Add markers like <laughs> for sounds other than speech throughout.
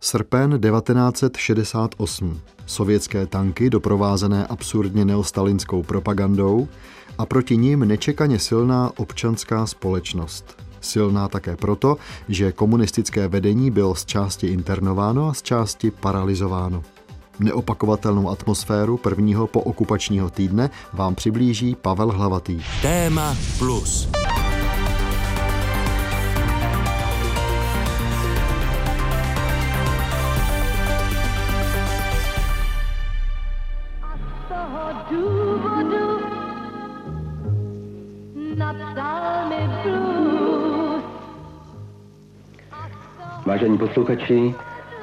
Srpen 1968. Sovětské tanky doprovázené absurdně neostalinskou propagandou a proti ním nečekaně silná občanská společnost. Silná také proto, že komunistické vedení bylo z části internováno a z části paralizováno. Neopakovatelnou atmosféru prvního pookupačního týdne vám přiblíží Pavel Hlavatý. Téma plus. Vážení posluchači,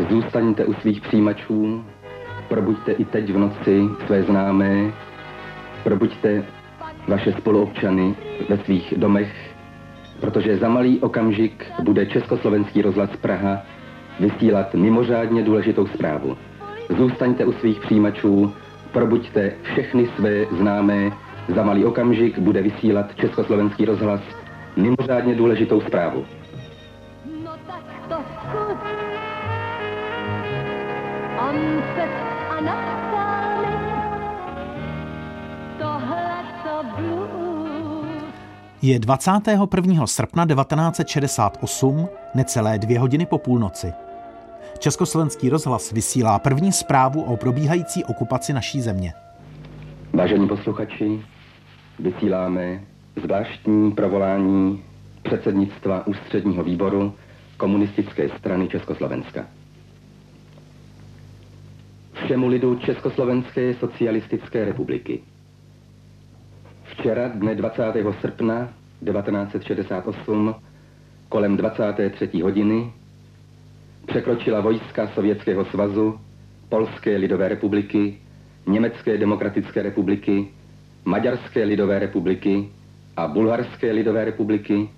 zůstaňte u svých přijímačů, probuďte i teď v noci své známé, probuďte vaše spoluobčany ve svých domech, protože za malý okamžik bude Československý rozhlas Praha vysílat mimořádně důležitou zprávu. Zůstaňte u svých přijímačů, probuďte všechny své známé, za malý okamžik bude vysílat Československý rozhlas mimořádně důležitou zprávu. Je 21. srpna 1968, necelé dvě hodiny po půlnoci. Československý rozhlas vysílá první zprávu o probíhající okupaci naší země. Vážení posluchači, vysíláme zvláštní provolání předsednictva ústředního výboru komunistické strany Československa. Všemu lidu Československé socialistické republiky. Včera, dne 20. srpna 1968, kolem 23. hodiny, překročila vojska Sovětského svazu, Polské lidové republiky, Německé demokratické republiky, Maďarské lidové republiky a Bulharské lidové republiky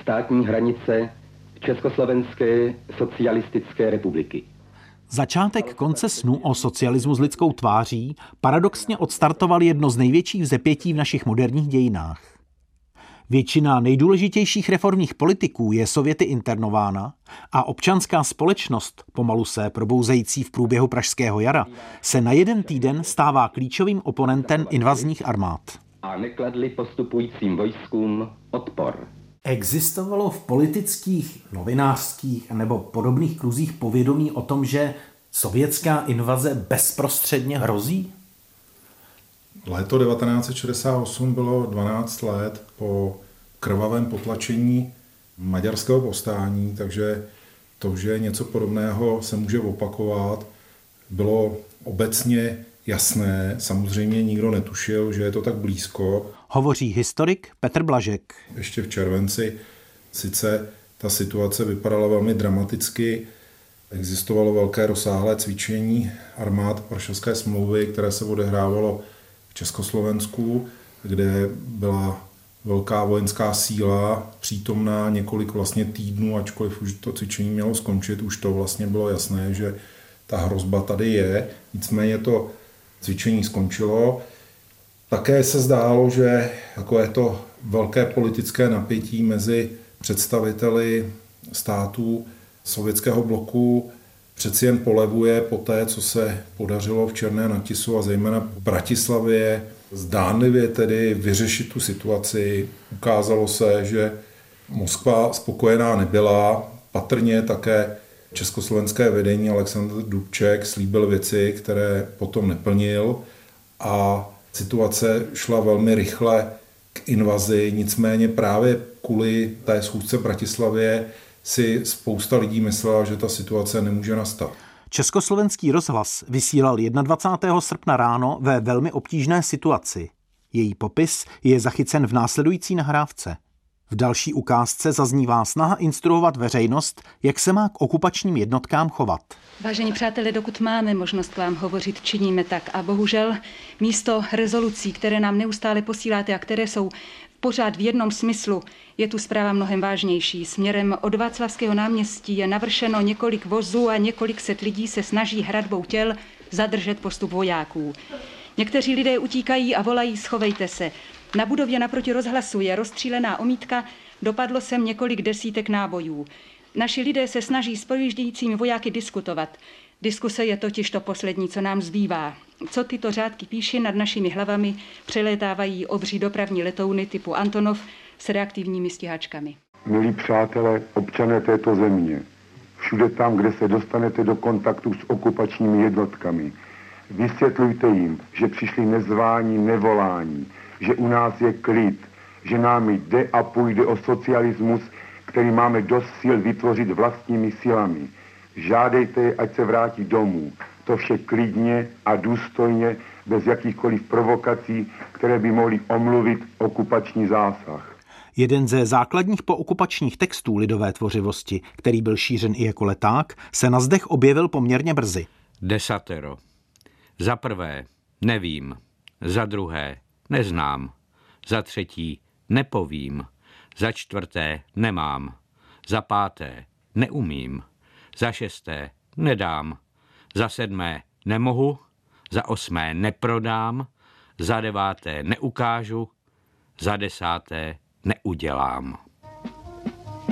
státní hranice Československé socialistické republiky. Začátek konce snu o socialismu s lidskou tváří paradoxně odstartoval jedno z největších vzepětí v našich moderních dějinách. Většina nejdůležitějších reformních politiků je Sověty internována a občanská společnost, pomalu se probouzející v průběhu Pražského jara, se na jeden týden stává klíčovým oponentem invazních armád. A nekladli postupujícím vojskům odpor. Existovalo v politických, novinářských nebo podobných kruzích povědomí o tom, že sovětská invaze bezprostředně hrozí? Léto 1968 bylo 12 let po krvavém potlačení maďarského povstání, takže to, že něco podobného se může opakovat, bylo obecně jasné. Samozřejmě nikdo netušil, že je to tak blízko. Hovoří historik Petr Blažek. Ještě v červenci sice ta situace vypadala velmi dramaticky, existovalo velké rozsáhlé cvičení armád Varšavské smlouvy, které se odehrávalo v Československu, kde byla velká vojenská síla přítomná několik vlastně týdnů, ačkoliv už to cvičení mělo skončit, už to vlastně bylo jasné, že ta hrozba tady je. Nicméně to cvičení skončilo. Také se zdálo, že takové to velké politické napětí mezi představiteli států sovětského bloku přeci jen polevuje po té, co se podařilo v Černé Natisu a zejména v Bratislavě zdánlivě tedy vyřešit tu situaci. Ukázalo se, že Moskva spokojená nebyla, patrně také československé vedení Aleksandr Dubček slíbil věci, které potom neplnil a situace šla velmi rychle k invazi, nicméně právě kvůli té schůzce v Bratislavě si spousta lidí myslela, že ta situace nemůže nastat. Československý rozhlas vysílal 21. srpna ráno ve velmi obtížné situaci. Její popis je zachycen v následující nahrávce. V další ukázce zaznívá snaha instruovat veřejnost, jak se má k okupačním jednotkám chovat. Vážení přátelé, dokud máme možnost k vám hovořit, činíme tak. A bohužel místo rezolucí, které nám neustále posíláte a které jsou pořád v jednom smyslu, je tu zpráva mnohem vážnější. Směrem od Václavského náměstí je navršeno několik vozů a několik set lidí se snaží hradbou těl zadržet postup vojáků. Někteří lidé utíkají a volají schovejte se. Na budově naproti rozhlasu je rozstřílená omítka, dopadlo sem několik desítek nábojů. Naši lidé se snaží s pojíždějícími vojáky diskutovat. Diskuse je totiž to poslední, co nám zbývá. Co tyto řádky píše nad našimi hlavami, přelétávají obří dopravní letouny typu Antonov s reaktivními stíhačkami. Milí přátelé, občané této země, všude tam, kde se dostanete do kontaktu s okupačními jednotkami, vysvětlujte jim, že přišli nezvání, nevolání, že u nás je klid, že nám jde a půjde o socialismus, který máme dost sil vytvořit vlastními silami. Žádejte ať se vrátí domů. To vše klidně a důstojně, bez jakýchkoliv provokací, které by mohly omluvit okupační zásah. Jeden ze základních pookupačních textů lidové tvořivosti, který byl šířen i jako leták, se na zdech objevil poměrně brzy. Desatero. Za prvé, nevím. Za druhé, neznám. Za třetí, nepovím. Za čtvrté, nemám. Za páté, neumím. Za šesté, nedám. Za sedmé, nemohu. Za osmé, neprodám. Za deváté, neukážu. Za desáté, neudělám.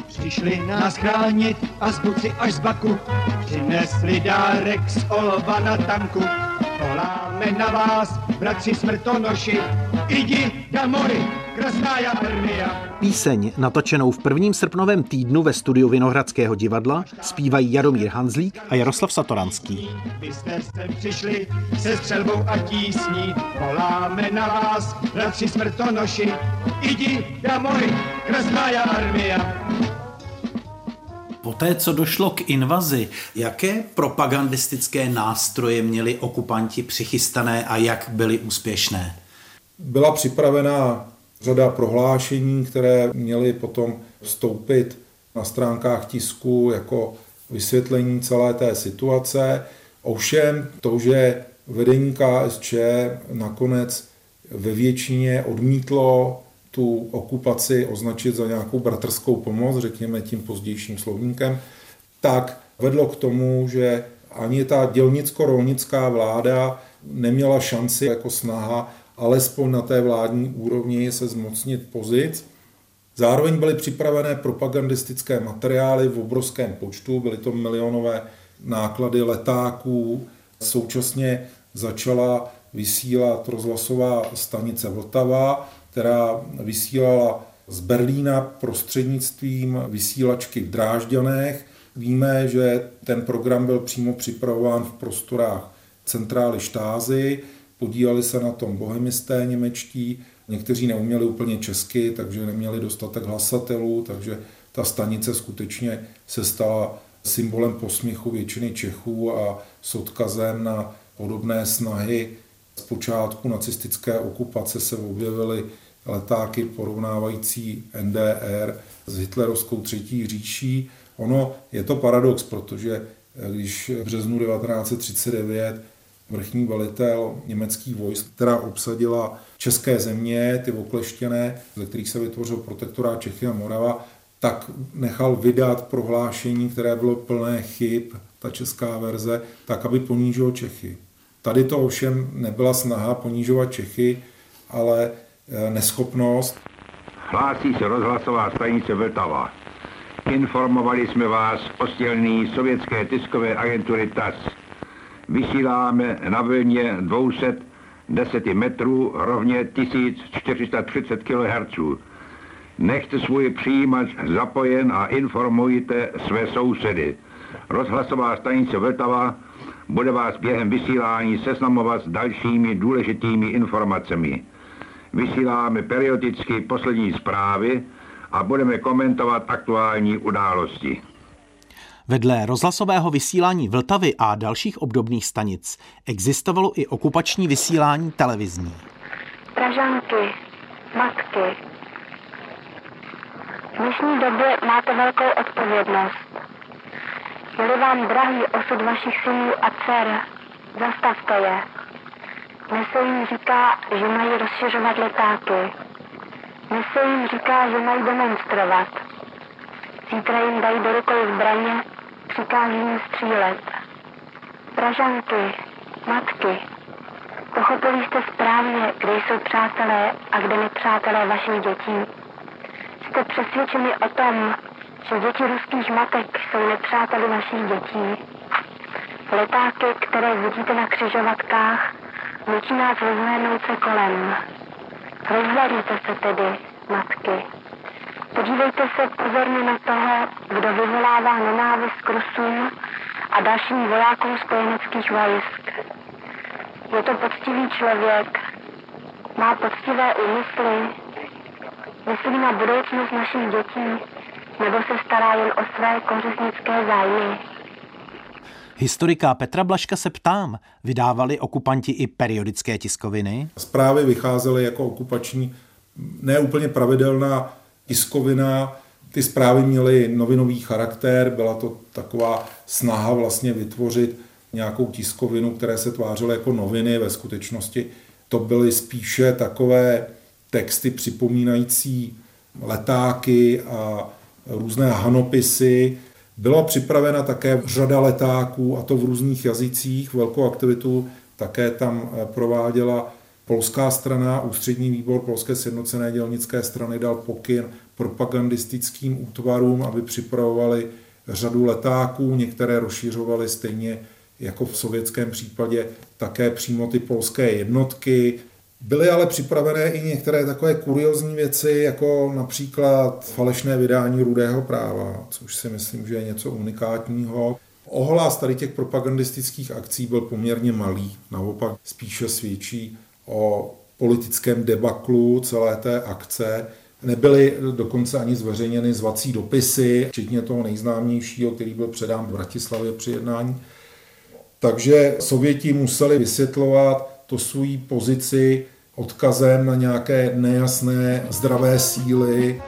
Přišli nás chránit a zbuci až z Baku, přinesli dárek z olova na tanku. Voláme na vás, bratři smrtonoši, idi mori, krasná armia. Píseň, natočenou v prvním srpnovém týdnu ve studiu Vinohradského divadla, zpívají Jaromír Hanzlík a Jaroslav Satoranský. Vy jste se přišli se střelbou a tísní, voláme na vás, bratři smrtonoši, idi mori, krasná armia. Poté, co došlo k invazi, jaké propagandistické nástroje měli okupanti přichystané a jak byly úspěšné? Byla připravená řada prohlášení, které měly potom vstoupit na stránkách tisku jako vysvětlení celé té situace. Ovšem to, že vedení KSČ nakonec ve většině odmítlo tu okupaci označit za nějakou bratrskou pomoc, řekněme tím pozdějším slovníkem, tak vedlo k tomu, že ani ta dělnicko-rolnická vláda neměla šanci jako snaha alespoň na té vládní úrovni se zmocnit pozic. Zároveň byly připravené propagandistické materiály v obrovském počtu, byly to milionové náklady letáků. Současně začala vysílat rozhlasová stanice Vltava, která vysílala z Berlína prostřednictvím vysílačky v Drážďanech. Víme, že ten program byl přímo připravován v prostorách centrály štázy, podíleli se na tom bohemisté němečtí, někteří neuměli úplně česky, takže neměli dostatek hlasatelů, takže ta stanice skutečně se stala symbolem posměchu většiny Čechů a s odkazem na podobné snahy z počátku nacistické okupace se objevily letáky porovnávající NDR s hitlerovskou třetí říší. Ono je to paradox, protože když v březnu 1939 vrchní velitel německých vojsk, která obsadila české země, ty okleštěné, ze kterých se vytvořil protektorát Čechy a Morava, tak nechal vydat prohlášení, které bylo plné chyb, ta česká verze, tak, aby ponížil Čechy. Tady to ovšem nebyla snaha ponížovat Čechy, ale eh, neschopnost. Hlásí se rozhlasová stanice Vltava. Informovali jsme vás o sovětské tiskové agentury TAS. Vysíláme na vlně 210 metrů rovně 1430 kHz. Nechte svůj přijímač zapojen a informujte své sousedy. Rozhlasová stanice Vltava bude vás během vysílání seznamovat s dalšími důležitými informacemi. Vysíláme periodicky poslední zprávy a budeme komentovat aktuální události. Vedle rozhlasového vysílání Vltavy a dalších obdobných stanic existovalo i okupační vysílání televizní. Pražanky, matky, v dnešní době máte velkou odpovědnost. Je vám drahý osud vašich synů a dcer, zastavte je. Dnes se jim říká, že mají rozšiřovat letáky. Dnes se jim říká, že mají demonstrovat. Zítra jim dají do rukou zbraně, přikáží jim střílet. Pražanky, matky, pochopili jste správně, kde jsou přátelé a kde nepřátelé vašich dětí. Jste přesvědčeni o tom, že děti ruských matek jsou nepřáteli vašich dětí. Letáky, které vidíte na křižovatkách, nutí nás rozhlédnout se kolem. Rozhlédněte se tedy, matky. Podívejte se pozorně na toho, kdo vyvolává nenávist k Rusům a dalším vojákům spojeneckých vojsk. Je to poctivý člověk, má poctivé úmysly, myslí na budoucnost našich dětí, nebo se stará jen o své kořistnické zájmy. Historika Petra Blaška se ptám, vydávali okupanti i periodické tiskoviny? Zprávy vycházely jako okupační, neúplně pravidelná tiskovina. Ty zprávy měly novinový charakter, byla to taková snaha vlastně vytvořit nějakou tiskovinu, které se tvářily jako noviny. Ve skutečnosti to byly spíše takové texty připomínající letáky a různé hanopisy. Byla připravena také řada letáků, a to v různých jazycích. Velkou aktivitu také tam prováděla polská strana, ústřední výbor Polské sjednocené dělnické strany dal pokyn propagandistickým útvarům, aby připravovali řadu letáků, některé rozšířovaly stejně jako v sovětském případě také přímo ty polské jednotky. Byly ale připravené i některé takové kuriozní věci, jako například falešné vydání rudého práva, což si myslím, že je něco unikátního. Ohlas tady těch propagandistických akcí byl poměrně malý, naopak spíše svědčí o politickém debaklu celé té akce. Nebyly dokonce ani zveřejněny zvací dopisy, včetně toho nejznámějšího, který byl předán v Bratislavě při jednání. Takže Sověti museli vysvětlovat to svůj pozici odkazem na nějaké nejasné zdravé síly.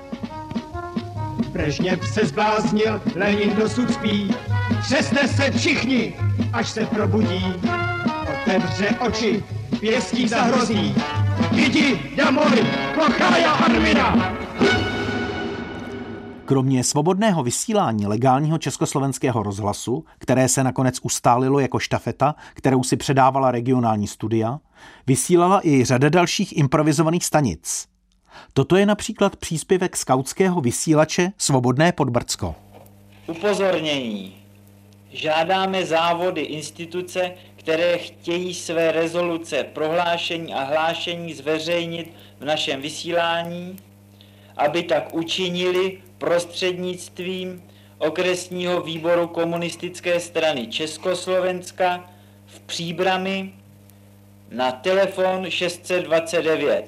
Brežněv se zbláznil, Lenin dosud spí. Třesne se všichni, až se probudí. Otevře oči, pěstí zahrozí. Jdi domů, pochája armina! Kromě svobodného vysílání legálního československého rozhlasu, které se nakonec ustálilo jako štafeta, kterou si předávala regionální studia, vysílala i řada dalších improvizovaných stanic. Toto je například příspěvek skautského vysílače Svobodné Podbrdsko. Upozornění. Žádáme závody instituce, které chtějí své rezoluce, prohlášení a hlášení zveřejnit v našem vysílání, aby tak učinili prostřednictvím okresního výboru komunistické strany Československa v Příbrami na telefon 629.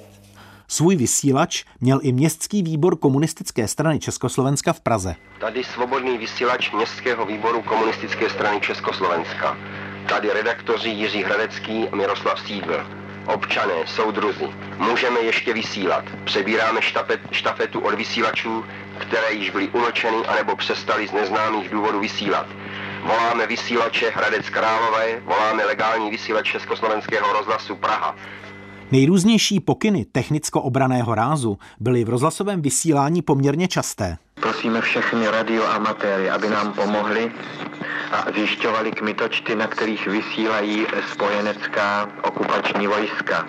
Svůj vysílač měl i městský výbor komunistické strany Československa v Praze. Tady svobodný vysílač městského výboru komunistické strany Československa. Tady redaktoři Jiří Hradecký a Miroslav Sídl. Občané, soudruzi, můžeme ještě vysílat. Přebíráme štafet, štafetu od vysílačů, které již byly unočeny anebo přestali z neznámých důvodů vysílat. Voláme vysílače Hradec Králové, voláme legální vysílač Československého rozhlasu Praha. Nejrůznější pokyny technicko-obraného rázu byly v rozhlasovém vysílání poměrně časté. Prosíme všechny radioamatéry, aby nám pomohli a zjišťovali kmitočty, na kterých vysílají spojenecká okupační vojska.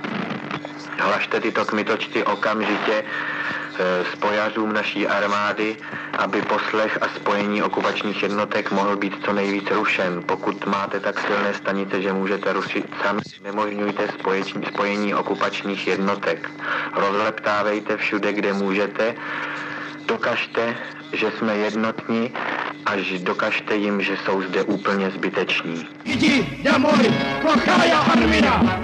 Hlašte tyto kmitočty okamžitě Eh, spojařům naší armády, aby poslech a spojení okupačních jednotek mohl být co nejvíc rušen. Pokud máte tak silné stanice, že můžete rušit sami, nemožňujte spojení, spojení okupačních jednotek. Rozleptávejte všude, kde můžete. Dokažte, že jsme jednotní, až dokažte jim, že jsou zde úplně zbyteční. Jdi domů, pochája armina!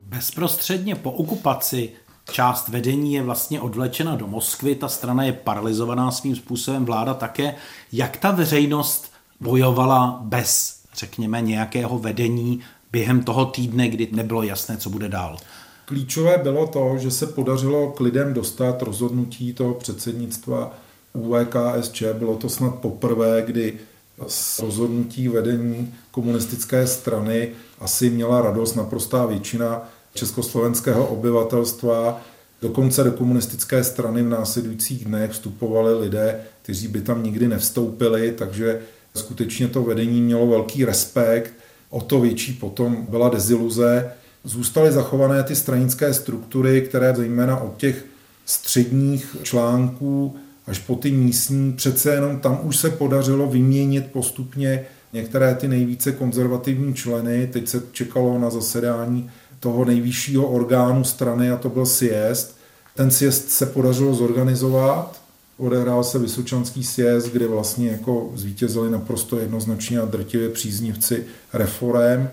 Bezprostředně po okupaci část vedení je vlastně odvlečena do Moskvy, ta strana je paralizovaná svým způsobem, vláda také. Jak ta veřejnost bojovala bez, řekněme, nějakého vedení během toho týdne, kdy nebylo jasné, co bude dál? Klíčové bylo to, že se podařilo k lidem dostat rozhodnutí toho předsednictva UVKSČ. Bylo to snad poprvé, kdy z rozhodnutí vedení komunistické strany asi měla radost naprostá většina československého obyvatelstva. Dokonce do komunistické strany v následujících dnech vstupovali lidé, kteří by tam nikdy nevstoupili, takže skutečně to vedení mělo velký respekt. O to větší potom byla deziluze. Zůstaly zachované ty stranické struktury, které zejména od těch středních článků až po ty místní, přece jenom tam už se podařilo vyměnit postupně některé ty nejvíce konzervativní členy. Teď se čekalo na zasedání toho nejvyššího orgánu strany a to byl sjezd. Ten sjezd se podařilo zorganizovat, odehrál se Vysočanský sjezd, kde vlastně jako zvítězili naprosto jednoznačně a drtivě příznivci reform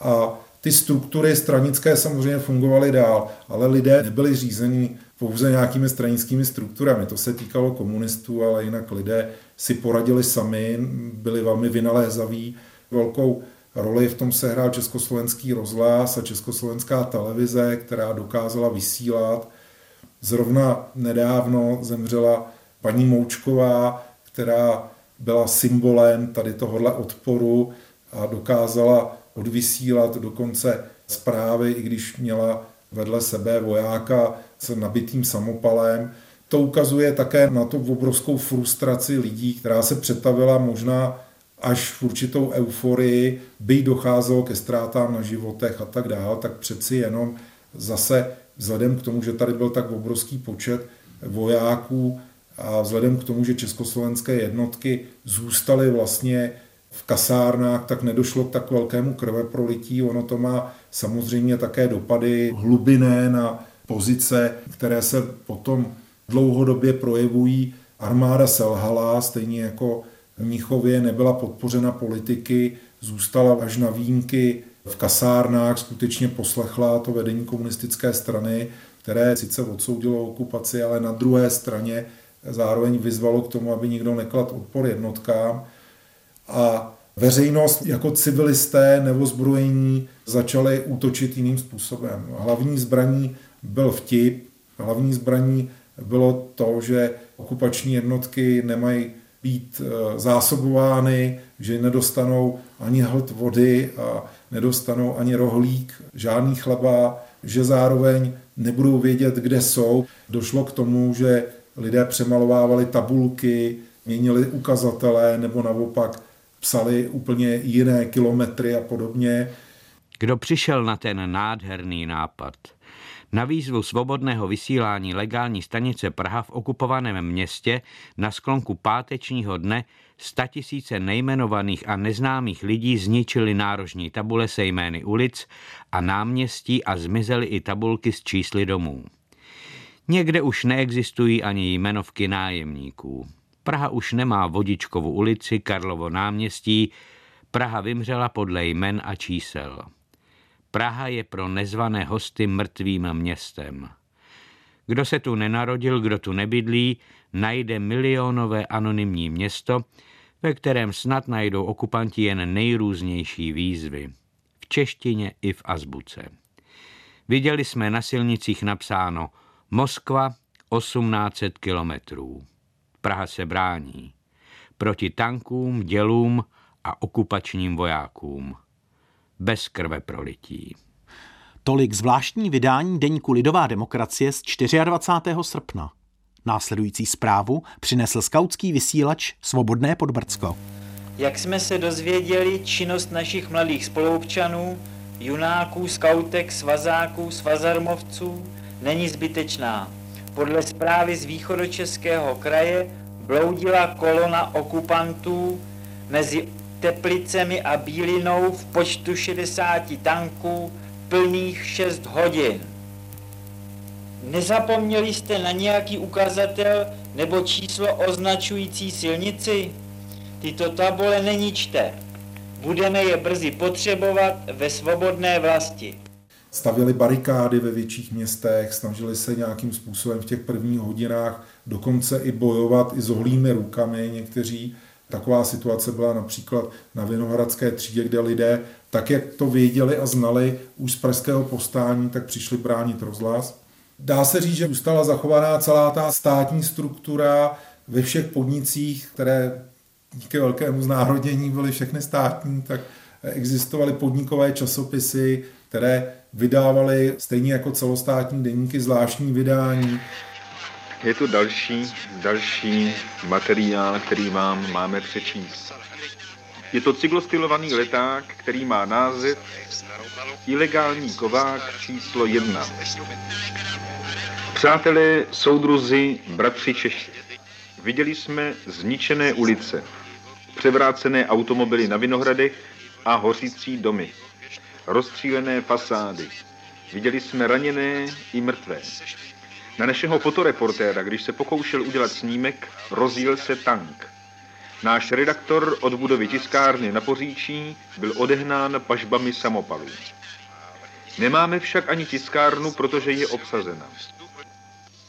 a ty struktury stranické samozřejmě fungovaly dál, ale lidé nebyli řízeni pouze nějakými stranickými strukturami. To se týkalo komunistů, ale jinak lidé si poradili sami, byli velmi vynalézaví. Velkou roli v tom sehrál československý rozhlas a československá televize, která dokázala vysílat. Zrovna nedávno zemřela paní Moučková, která byla symbolem tady tohohle odporu a dokázala odvysílat dokonce zprávy, i když měla vedle sebe vojáka s nabitým samopalem. To ukazuje také na to obrovskou frustraci lidí, která se přetavila možná až v určitou euforii, by docházelo ke ztrátám na životech a tak dále, tak přeci jenom zase vzhledem k tomu, že tady byl tak obrovský počet vojáků a vzhledem k tomu, že československé jednotky zůstaly vlastně v kasárnách, tak nedošlo k tak velkému krveprolití. Ono to má samozřejmě také dopady hlubiné na pozice, které se potom dlouhodobě projevují. Armáda selhala, stejně jako v Míchově nebyla podpořena politiky, zůstala až na výjimky v kasárnách, skutečně poslechla to vedení komunistické strany, které sice odsoudilo okupaci, ale na druhé straně zároveň vyzvalo k tomu, aby nikdo neklad odpor jednotkám. A veřejnost jako civilisté nebo zbrojení začaly útočit jiným způsobem. Hlavní zbraní byl vtip, hlavní zbraní bylo to, že okupační jednotky nemají být eh, zásobovány, že nedostanou ani hlad vody a nedostanou ani rohlík, žádný chleba, že zároveň nebudou vědět, kde jsou. Došlo k tomu, že lidé přemalovávali tabulky, měnili ukazatele nebo naopak psali úplně jiné kilometry a podobně. Kdo přišel na ten nádherný nápad? Na výzvu svobodného vysílání legální stanice Praha v okupovaném městě na sklonku pátečního dne statisíce nejmenovaných a neznámých lidí zničili nárožní tabule se jmény ulic a náměstí a zmizely i tabulky s čísly domů. Někde už neexistují ani jmenovky nájemníků. Praha už nemá Vodičkovu ulici, Karlovo náměstí, Praha vymřela podle jmen a čísel. Praha je pro nezvané hosty mrtvým městem. Kdo se tu nenarodil, kdo tu nebydlí, najde milionové anonymní město, ve kterém snad najdou okupanti jen nejrůznější výzvy. V češtině i v azbuce. Viděli jsme na silnicích napsáno Moskva 1800 kilometrů. Praha se brání. Proti tankům, dělům a okupačním vojákům. Bez krve prolití. Tolik zvláštní vydání deníku Lidová demokracie z 24. srpna. Následující zprávu přinesl skautský vysílač Svobodné Podbrdsko. Jak jsme se dozvěděli, činnost našich mladých spoluobčanů, junáků, skautek, svazáků, svazarmovců není zbytečná. Podle zprávy z východočeského kraje bloudila kolona okupantů mezi Teplicemi a Bílinou v počtu 60 tanků plných 6 hodin. Nezapomněli jste na nějaký ukazatel nebo číslo označující silnici? Tyto tabule neničte. Budeme je brzy potřebovat ve svobodné vlasti stavěli barikády ve větších městech, snažili se nějakým způsobem v těch prvních hodinách dokonce i bojovat i s ohlými rukami někteří. Taková situace byla například na Vinohradské třídě, kde lidé, tak jak to věděli a znali už z pražského postání, tak přišli bránit rozhlas. Dá se říct, že zůstala zachovaná celá ta státní struktura ve všech podnicích, které díky velkému znárodnění byly všechny státní, tak existovaly podnikové časopisy, které vydávali stejně jako celostátní denníky zvláštní vydání. Je tu další, další materiál, který vám máme přečíst. Je to cyklostylovaný leták, který má název Ilegální kovák číslo jedna. Přátelé, soudruzi, bratři Češi, viděli jsme zničené ulice, převrácené automobily na Vinohradech a hořící domy, rozstřílené fasády. Viděli jsme raněné i mrtvé. Na našeho fotoreportéra, když se pokoušel udělat snímek, rozjel se tank. Náš redaktor od budovy tiskárny na Poříčí byl odehnán pažbami samopalů. Nemáme však ani tiskárnu, protože je obsazena.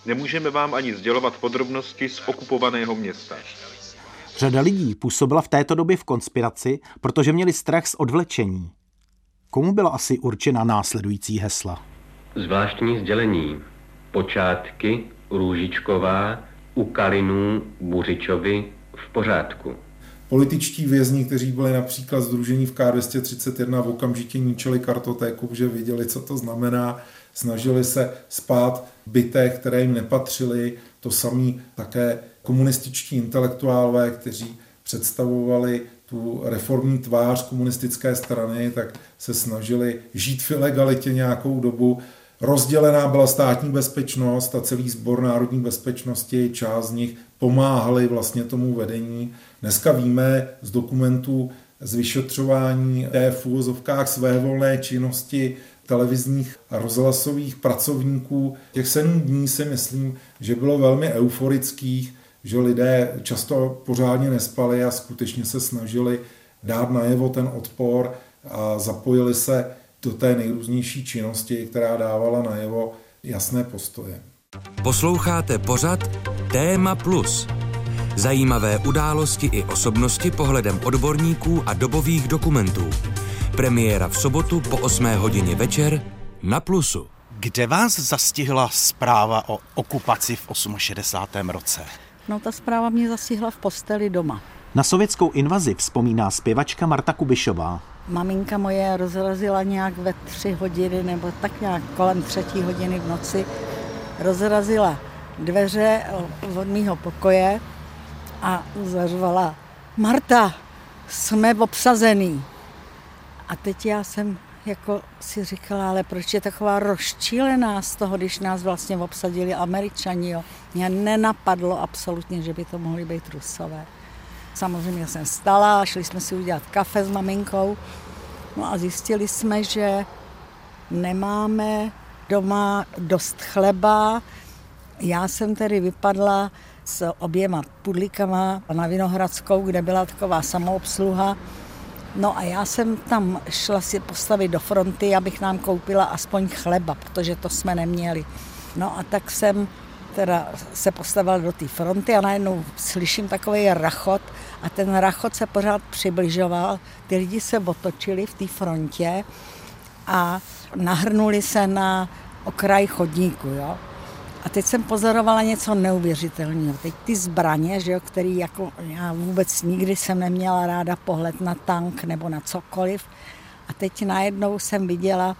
Nemůžeme vám ani sdělovat podrobnosti z okupovaného města. Řada lidí působila v této době v konspiraci, protože měli strach z odvlečení. Komu byla asi určena následující hesla? Zvláštní sdělení. Počátky Růžičková u Kalinů Buřičovi v pořádku. Političtí vězni, kteří byli například združení v K231, v okamžitě ničili kartotéku, že věděli, co to znamená, snažili se spát v bytech, které jim nepatřily. To samý také komunističtí intelektuálové, kteří představovali tu reformní tvář komunistické strany, tak se snažili žít v ilegalitě nějakou dobu. Rozdělená byla státní bezpečnost a celý sbor národní bezpečnosti, část z nich pomáhali vlastně tomu vedení. Dneska víme z dokumentů z vyšetřování té v úvozovkách své volné činnosti televizních a rozhlasových pracovníků. Těch sedm dní si myslím, že bylo velmi euforických, že lidé často pořádně nespali a skutečně se snažili dát najevo ten odpor a zapojili se do té nejrůznější činnosti, která dávala najevo jasné postoje. Posloucháte pořad Téma Plus. Zajímavé události i osobnosti pohledem odborníků a dobových dokumentů. Premiéra v sobotu po 8 hodině večer na Plusu. Kde vás zastihla zpráva o okupaci v 68. roce? No ta zpráva mě zastihla v posteli doma. Na sovětskou invazi vzpomíná zpěvačka Marta Kubišová. Maminka moje rozrazila nějak ve tři hodiny nebo tak nějak kolem třetí hodiny v noci. Rozrazila dveře od mýho pokoje a zařvala Marta, jsme obsazený. A teď já jsem jako si říkala, ale proč je taková rozčílená z toho, když nás vlastně obsadili američani. Jo. Mě nenapadlo absolutně, že by to mohli být rusové. Samozřejmě jsem stala, šli jsme si udělat kafe s maminkou, no a zjistili jsme, že nemáme doma dost chleba. Já jsem tedy vypadla s oběma pudlíkama na Vinohradskou, kde byla taková samoobsluha No a já jsem tam šla si postavit do fronty, abych nám koupila aspoň chleba, protože to jsme neměli. No a tak jsem teda se postavila do té fronty a najednou slyším takový rachot a ten rachot se pořád přibližoval. Ty lidi se otočili v té frontě a nahrnuli se na okraj chodníku. Jo? A teď jsem pozorovala něco neuvěřitelného. Teď ty zbraně, že jo, který jako já vůbec nikdy jsem neměla ráda pohled na tank nebo na cokoliv. A teď najednou jsem viděla,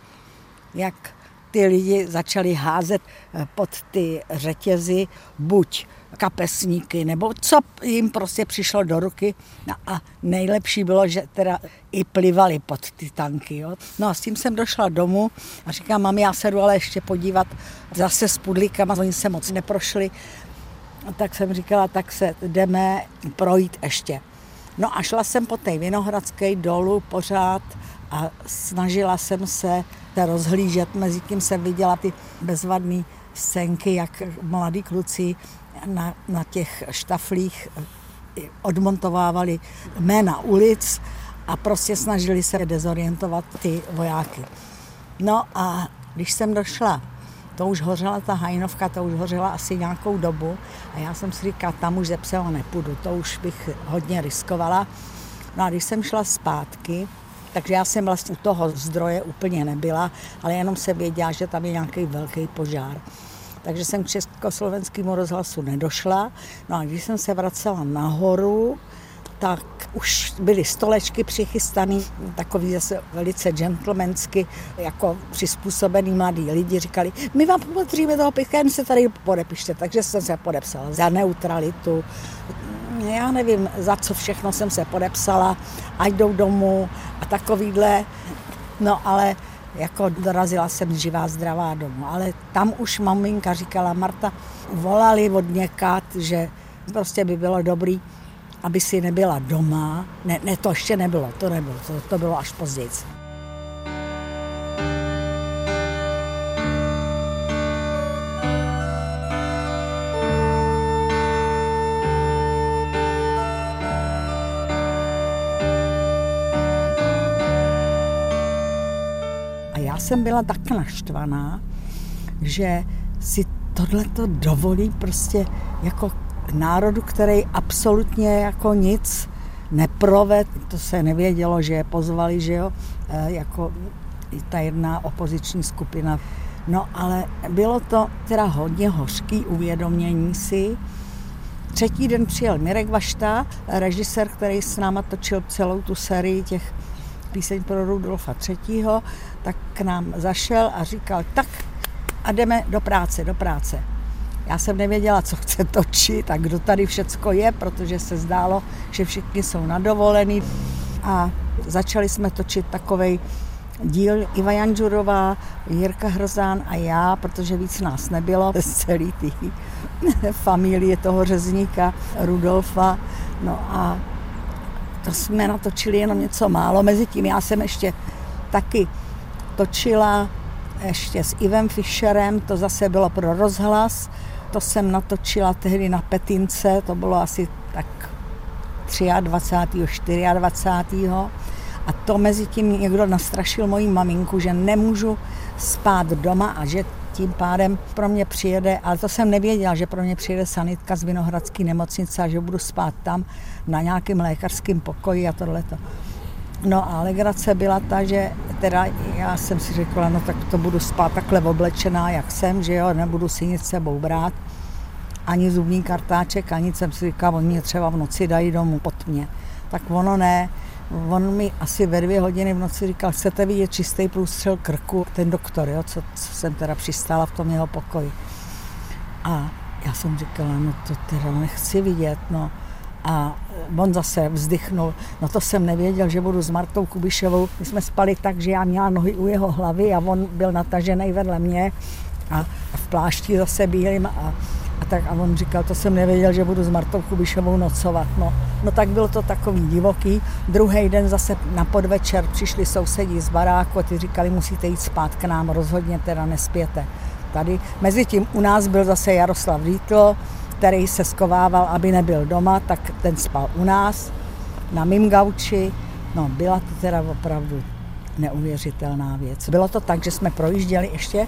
jak ty lidi začali házet eh, pod ty řetězy buď kapesníky, nebo co jim prostě přišlo do ruky. No a nejlepší bylo, že teda i plivali pod ty tanky. Jo. No a s tím jsem došla domů a říkám, mami, já se jdu ale ještě podívat zase s pudlíkama, oni se moc neprošli. Tak jsem říkala, tak se jdeme projít ještě. No a šla jsem po té Vinohradské dolů pořád a snažila jsem se rozhlížet. Mezi tím jsem viděla ty bezvadné scénky, jak mladí kluci na, na těch štaflích odmontovávali jména ulic a prostě snažili se dezorientovat ty vojáky. No a když jsem došla, to už hořela ta hajnovka, to už hořela asi nějakou dobu a já jsem si říkala, tam už ze psela nepůjdu, to už bych hodně riskovala. No a když jsem šla zpátky, takže já jsem vlastně u toho zdroje úplně nebyla, ale jenom se věděla, že tam je nějaký velký požár takže jsem k československému rozhlasu nedošla. No a když jsem se vracela nahoru, tak už byly stolečky přichystané, takový zase velice gentlemansky, jako přizpůsobený mladí lidi. Říkali, my vám potřebujeme toho pichka, jen se tady podepište. Takže jsem se podepsala za neutralitu. Já nevím, za co všechno jsem se podepsala, ať jdou domů a takovýhle. No ale jako dorazila jsem živá, zdravá domů. Ale tam už maminka říkala, Marta, volali od někat, že prostě by bylo dobrý, aby si nebyla doma. Ne, ne to ještě nebylo, to nebylo, to, to bylo až později. Jsem byla tak naštvaná, že si tohleto dovolí prostě jako národu, který absolutně jako nic neproved, to se nevědělo, že je pozvali, že jo, e, jako ta jedna opoziční skupina. No ale bylo to teda hodně hořký uvědomění si. Třetí den přijel Mirek Vašta, režisér, který s náma točil celou tu sérii těch píseň pro Rudolfa III., tak k nám zašel a říkal, tak a jdeme do práce, do práce. Já jsem nevěděla, co chce točit a kdo tady všecko je, protože se zdálo, že všichni jsou nadovolený. A začali jsme točit takovej díl Iva Janžurová, Jirka Hrzán a já, protože víc nás nebylo z celý té <laughs> familie toho řezníka Rudolfa. No a to jsme natočili jenom něco málo. Mezitím já jsem ještě taky točila ještě s Ivem Fischerem, to zase bylo pro rozhlas. To jsem natočila tehdy na Petince, to bylo asi tak 23. 24. A to mezi tím někdo nastrašil moji maminku, že nemůžu spát doma a že tím pádem pro mě přijede, ale to jsem nevěděla, že pro mě přijede sanitka z Vinohradské nemocnice a že budu spát tam na nějakém lékařském pokoji a tohleto. No a legrace byla ta, že teda já jsem si řekla, no tak to budu spát takhle oblečená, jak jsem, že jo, nebudu si nic sebou brát, ani zubní kartáček, ani jsem si říkala, oni mě třeba v noci dají domů pod mě. Tak ono ne, on mi asi ve dvě hodiny v noci říkal, chcete vidět čistý průstřel krku, ten doktor, jo, co, co jsem teda přistála v tom jeho pokoji. A já jsem říkala, no to teda nechci vidět, no. A on zase vzdychnul, no to jsem nevěděl, že budu s Martou Kubišovou. My jsme spali tak, že já měla nohy u jeho hlavy a on byl natažený vedle mě a v plášti zase bílým a, a tak a on říkal, to jsem nevěděl, že budu s Martou Kubišovou nocovat. No, no tak bylo to takový divoký. Druhý den zase na podvečer přišli sousedí z baráku a ty říkali, musíte jít spát k nám, rozhodně teda nespěte. Tady, mezi tím u nás byl zase Jaroslav Vítl, který se skovával, aby nebyl doma, tak ten spal u nás na mým gauči. No, byla to teda opravdu neuvěřitelná věc. Bylo to tak, že jsme projížděli ještě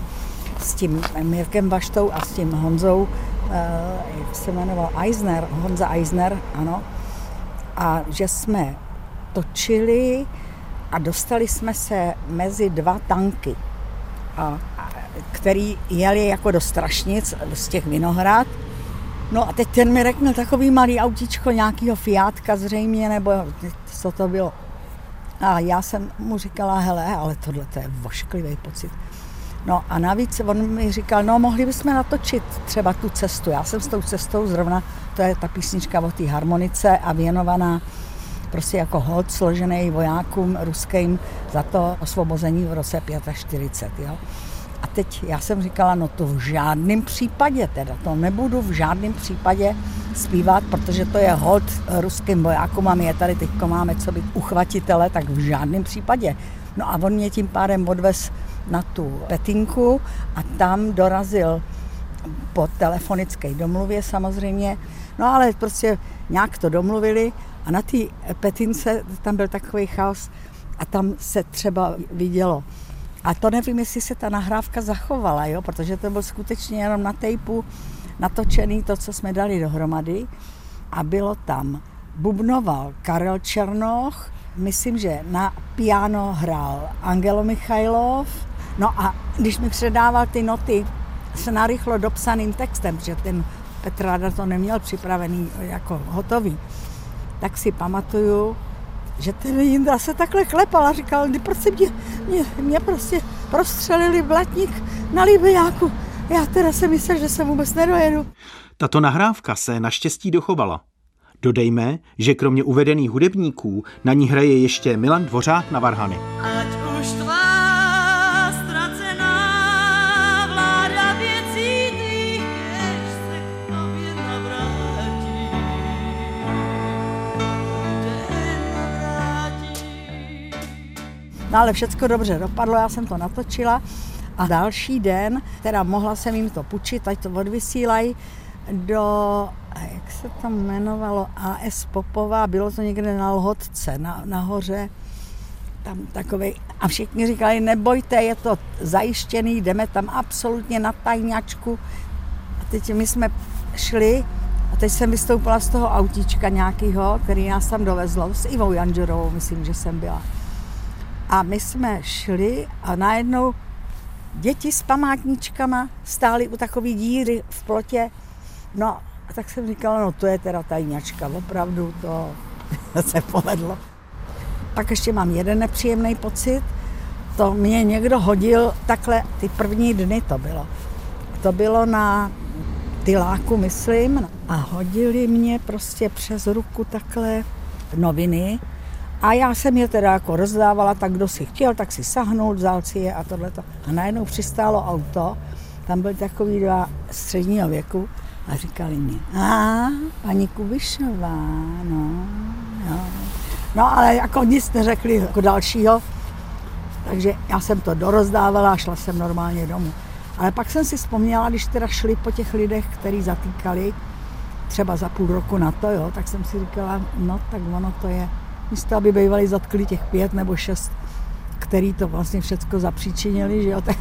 s tím Mirkem Baštou a s tím Honzou, eh, jak se jmenoval, Eisner, Honza Eisner, ano, a že jsme točili a dostali jsme se mezi dva tanky, a, a, který jeli jako do Strašnic z těch Vinohrad No a teď ten mi řekl takový malý autíčko, nějakýho Fiatka zřejmě, nebo co to bylo. A já jsem mu říkala, hele, ale tohle to je vošklivý pocit. No a navíc on mi říkal, no mohli bychom natočit třeba tu cestu. Já jsem s tou cestou zrovna, to je ta písnička o té harmonice a věnovaná prostě jako hod složený vojákům ruským za to osvobození v roce 45. Jo. A teď já jsem říkala, no to v žádném případě teda, to nebudu v žádném případě zpívat, protože to je hod ruským vojákům a my je tady teď máme co být uchvatitele, tak v žádném případě. No a on mě tím pádem odvez na tu petinku a tam dorazil po telefonické domluvě samozřejmě, no ale prostě nějak to domluvili a na té petince tam byl takový chaos a tam se třeba vidělo a to nevím, jestli se ta nahrávka zachovala, jo, protože to byl skutečně jenom na tejpu natočený to, co jsme dali dohromady. A bylo tam, bubnoval Karel Černoch, myslím, že na piano hrál Angelo Michailov, no a když mi předával ty noty s narychlo dopsaným textem, že ten Petráda to neměl připravený jako hotový, tak si pamatuju, že ten Jindra se takhle klepal a říkal, kdy prostě mě, mě, mě prostě prostřelili blatník na Libijáku. Já teda jsem myslel, že se vůbec nedojedu. Tato nahrávka se naštěstí dochovala. Dodejme, že kromě uvedených hudebníků na ní hraje ještě Milan Dvořák na varhany. Ať už tvá No ale všechno dobře dopadlo, já jsem to natočila a další den, teda mohla jsem jim to půjčit, ať to odvysílají do, jak se to jmenovalo, AS Popová, bylo to někde na Lhotce, na, nahoře, tam takový, a všichni říkali, nebojte, je to zajištěný, jdeme tam absolutně na tajňačku. A teď my jsme šli a teď jsem vystoupila z toho autíčka nějakého, který nás tam dovezlo, s Ivou Janžerovou, myslím, že jsem byla. A my jsme šli a najednou děti s památníčkama stály u takové díry v plotě. No a tak jsem říkala, no to je teda tajňačka, opravdu to <laughs> se povedlo. Pak ještě mám jeden nepříjemný pocit, to mě někdo hodil takhle, ty první dny to bylo. To bylo na tyláku, myslím, a hodili mě prostě přes ruku takhle noviny a já jsem je teda jako rozdávala, tak kdo si chtěl, tak si sahnul, vzal si je a tohleto. A najednou přistálo auto, tam byly takový dva středního věku a říkali mi, a paní Kubišová, no, no. No ale jako nic neřekli jako dalšího, takže já jsem to dorozdávala a šla jsem normálně domů. Ale pak jsem si vzpomněla, když teda šli po těch lidech, který zatýkali, třeba za půl roku na to, jo, tak jsem si říkala, no tak ono to je, místo aby bývali zatkli těch pět nebo šest, který to vlastně všechno zapříčinili, že jo, <laughs> tak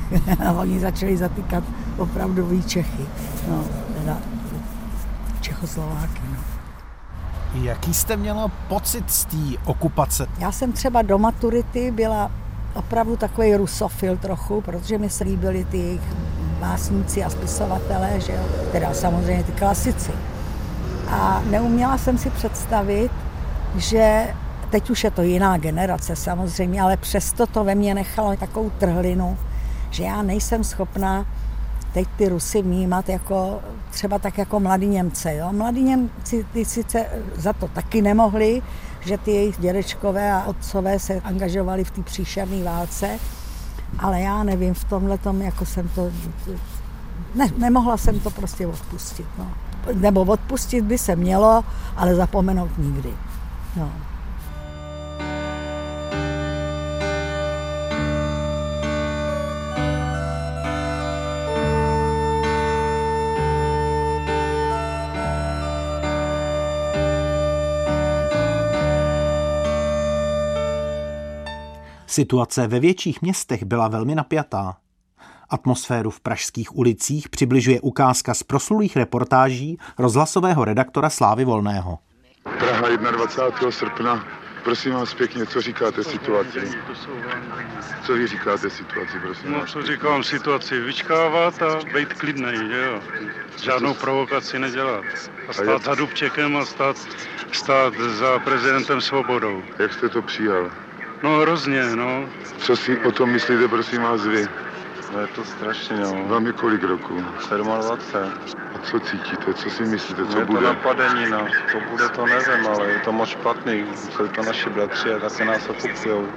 oni začali zatýkat opravdu Čechy, no, teda Čechoslováky, no. Jaký jste měla pocit z té okupace? Já jsem třeba do maturity byla opravdu takový rusofil trochu, protože mi se líbily ty jejich básníci a spisovatelé, že jo? teda samozřejmě ty klasici. A neuměla jsem si představit, že teď už je to jiná generace samozřejmě, ale přesto to ve mně nechalo takovou trhlinu, že já nejsem schopná teď ty Rusy vnímat jako třeba tak jako mladí Němce. Jo? Mladí Němci ty sice za to taky nemohli, že ty jejich dědečkové a otcové se angažovali v té příšerné válce, ale já nevím, v tomhle tom jako jsem to, ne, nemohla jsem to prostě odpustit. No. Nebo odpustit by se mělo, ale zapomenout nikdy. No. Situace ve větších městech byla velmi napjatá. Atmosféru v pražských ulicích přibližuje ukázka z proslulých reportáží rozhlasového redaktora Slávy Volného. Praha 21. srpna. Prosím vás pěkně, co říkáte situaci? Co vy říkáte situaci, prosím No, co říkám situaci? Vyčkávat a být klidnej, že jo? Žádnou provokaci nedělat. A stát za Dubčekem a stát, stát za prezidentem Svobodou. Jak jste to přijal? No hrozně, no. Co si o tom myslíte, prosím vás, vy? No je to strašně, no. Vám je kolik roku? 27. A co cítíte, co si myslíte, co No, je to bude? napadení, no. Co bude, to nevím, ale je to moc špatný. Jsou to naši bratři a také nás okupujou.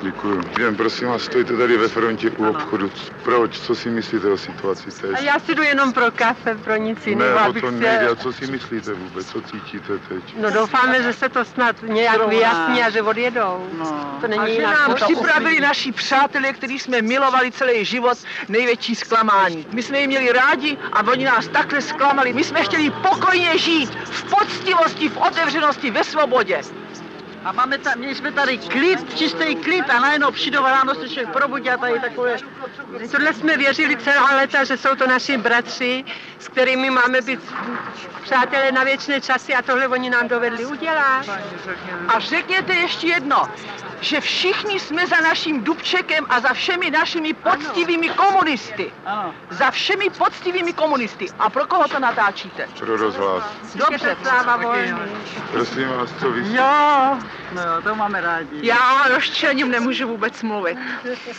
Děkuju. Jen prosím vás, stojte tady ve frontě u obchodu. Proč? Co si myslíte o situaci teď? A já si jdu jenom pro kafe, pro nic Ne, jiného, o abych to se... nejde. A co si myslíte vůbec? Co cítíte teď? No doufáme, že se to snad nějak vyjasní a že odjedou. No. To není A že nám to připravili naši přátelé, který jsme milovali celý život, největší zklamání. My jsme je měli rádi a oni nás takhle zklamali. My jsme chtěli pokojně žít, v poctivosti, v otevřenosti, ve svobodě. A máme ta, měli jsme tady klid, čistý klid a najednou přijdou ráno se člověk probudí a tady takové... Tohle jsme věřili celá léta, že jsou to naši bratři, s kterými máme být přátelé na věčné časy a tohle oni nám dovedli udělat. A řekněte ještě jedno, že všichni jsme za naším Dubčekem a za všemi našimi poctivými komunisty. Za všemi poctivými komunisty. A pro koho to natáčíte? Pro rozhlas. Dobře, sláva volný. Prosím vás, co vy Jo, No jo, to máme rádi. já o něm nemůžu vůbec mluvit.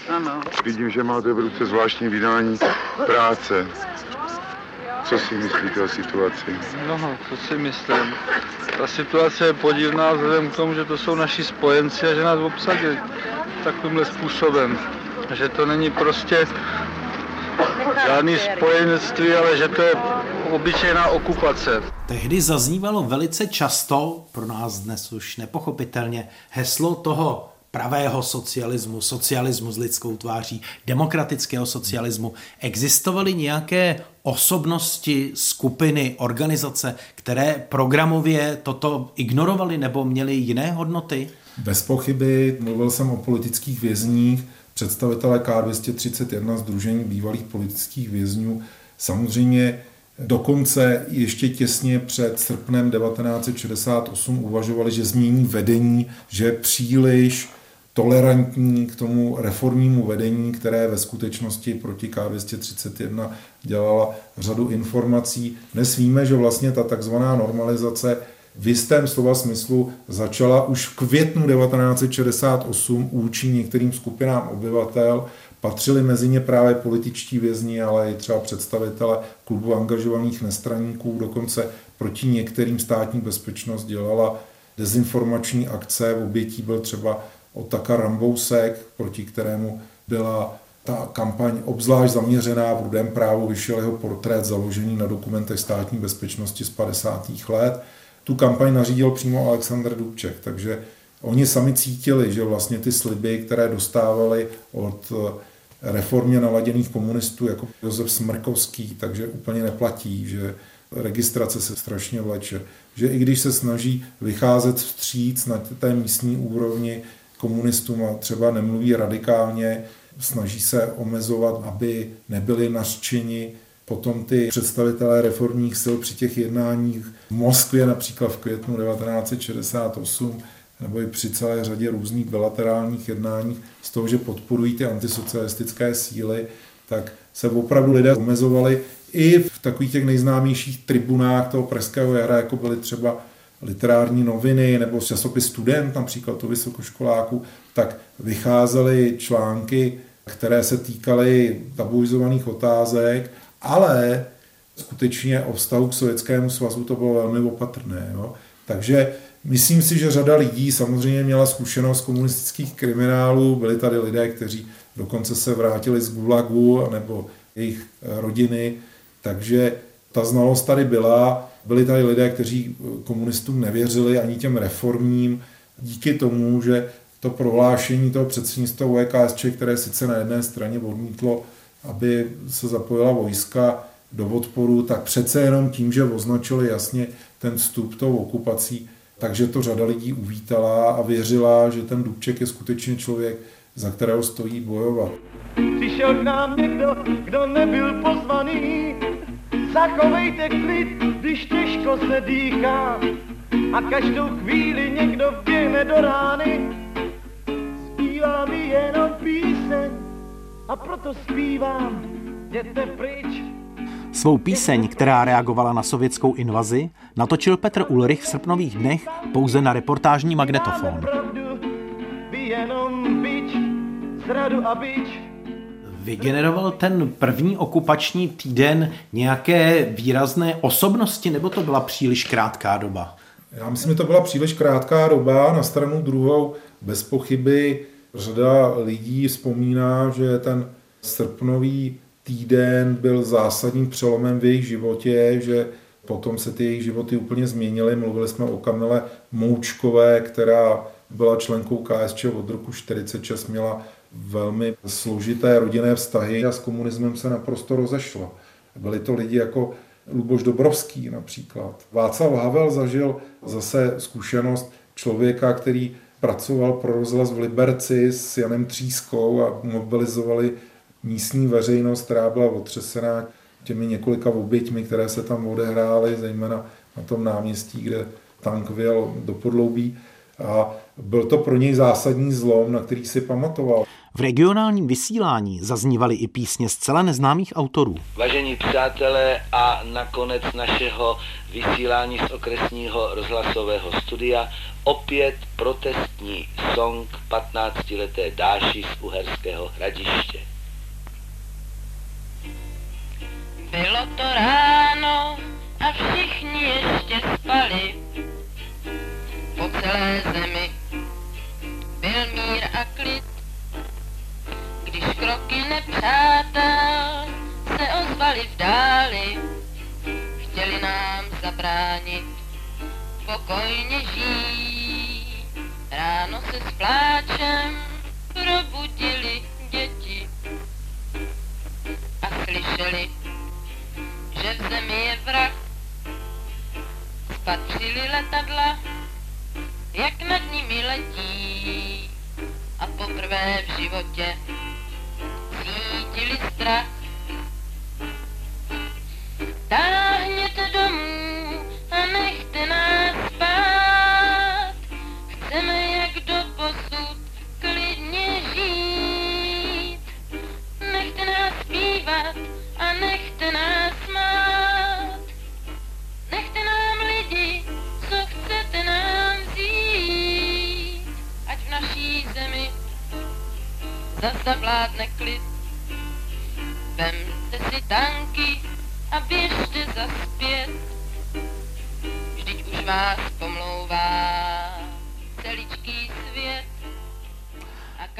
Ano. Vidím, že máte v ruce zvláštní vydání práce. Co si myslíte o situaci? No, co si myslím. Ta situace je podivná vzhledem k tomu, že to jsou naši spojenci a že nás obsadili takovýmhle způsobem. Že to není prostě žádný spojenectví, ale že to je obyčejná okupace. Tehdy zaznívalo velice často, pro nás dnes už nepochopitelně, heslo toho pravého socialismu, socialismu s lidskou tváří, demokratického socialismu, existovaly nějaké osobnosti, skupiny, organizace, které programově toto ignorovaly nebo měly jiné hodnoty? Bez pochyby, mluvil jsem o politických vězních, představitelé K231 Združení bývalých politických vězňů, samozřejmě dokonce ještě těsně před srpnem 1968 uvažovali, že změní vedení, že příliš tolerantní k tomu reformnímu vedení, které ve skutečnosti proti K231 dělala řadu informací. Dnes víme, že vlastně ta takzvaná normalizace v jistém slova smyslu začala už v květnu 1968 účí některým skupinám obyvatel. Patřili mezi ně právě političtí vězni, ale i třeba představitele klubu angažovaných nestraníků, dokonce proti některým státní bezpečnost dělala dezinformační akce, v obětí byl třeba Otaka Rambousek, proti kterému byla ta kampaň obzvlášť zaměřená v rudém právu, vyšel jeho portrét založený na dokumentech státní bezpečnosti z 50. let. Tu kampaň nařídil přímo Aleksandr Dubček, takže oni sami cítili, že vlastně ty sliby, které dostávali od reformě naladěných komunistů jako Josef Smrkovský, takže úplně neplatí, že registrace se strašně vleče, že i když se snaží vycházet vstříc na té místní úrovni, komunistům a třeba nemluví radikálně, snaží se omezovat, aby nebyli nařčeni potom ty představitelé reformních sil při těch jednáních v Moskvě například v květnu 1968 nebo i při celé řadě různých bilaterálních jednání z toho, že podporují ty antisocialistické síly, tak se opravdu lidé omezovali i v takových těch nejznámějších tribunách toho Pražského jara, jako byly třeba literární noviny nebo časopis Student, například to vysokoškoláků, tak vycházely články, které se týkaly tabuizovaných otázek, ale skutečně o vztahu k Sovětskému svazu to bylo velmi opatrné. Jo? Takže myslím si, že řada lidí samozřejmě měla zkušenost komunistických kriminálů, byli tady lidé, kteří dokonce se vrátili z Gulagu nebo jejich rodiny, takže ta znalost tady byla, byli tady lidé, kteří komunistům nevěřili ani těm reformním, díky tomu, že to prohlášení toho předsednictva UKSČ, které sice na jedné straně odmítlo, aby se zapojila vojska do odporu, tak přece jenom tím, že označili jasně ten vstup tou okupací, takže to řada lidí uvítala a věřila, že ten Dubček je skutečně člověk, za kterého stojí bojovat. Přišel k nám někdo, kdo nebyl pozvaný, Zachovejte klid, když těžko se dýchá a každou chvíli někdo vběhne do rány. Zpívá mi jenom píseň a proto zpívám, jděte pryč. Svou píseň, která reagovala na sovětskou invazi, natočil Petr Ulrich v srpnových dnech pouze na reportážní magnetofon. Vygeneroval ten první okupační týden nějaké výrazné osobnosti, nebo to byla příliš krátká doba? Já myslím, že to byla příliš krátká doba. Na stranu druhou bez pochyby řada lidí vzpomíná, že ten srpnový týden byl zásadním přelomem v jejich životě, že potom se ty jejich životy úplně změnily. Mluvili jsme o Kamile Moučkové, která byla členkou KSČ od roku 46, měla velmi složité rodinné vztahy a s komunismem se naprosto rozešla. Byli to lidi jako Luboš Dobrovský například. Václav Havel zažil zase zkušenost člověka, který pracoval pro rozhlas v Liberci s Janem Třískou a mobilizovali místní veřejnost, která byla otřesená těmi několika oběťmi, které se tam odehrály, zejména na tom náměstí, kde tank vyjel do podloubí. A byl to pro něj zásadní zlom, na který si pamatoval. V regionálním vysílání zaznívaly i písně zcela neznámých autorů. Vážení přátelé a nakonec našeho vysílání z okresního rozhlasového studia opět protestní song 15-leté Dáši z Uherského hradiště. Bylo to ráno a všichni ještě spali. Po celé zemi byl mír a klid když kroky nepřátel se ozvali v dáli, chtěli nám zabránit pokojně žít. Ráno se s pláčem probudili děti a slyšeli, že v zemi je vrah. Spatřili letadla, jak nad nimi letí a poprvé v životě cítili strach. Táhněte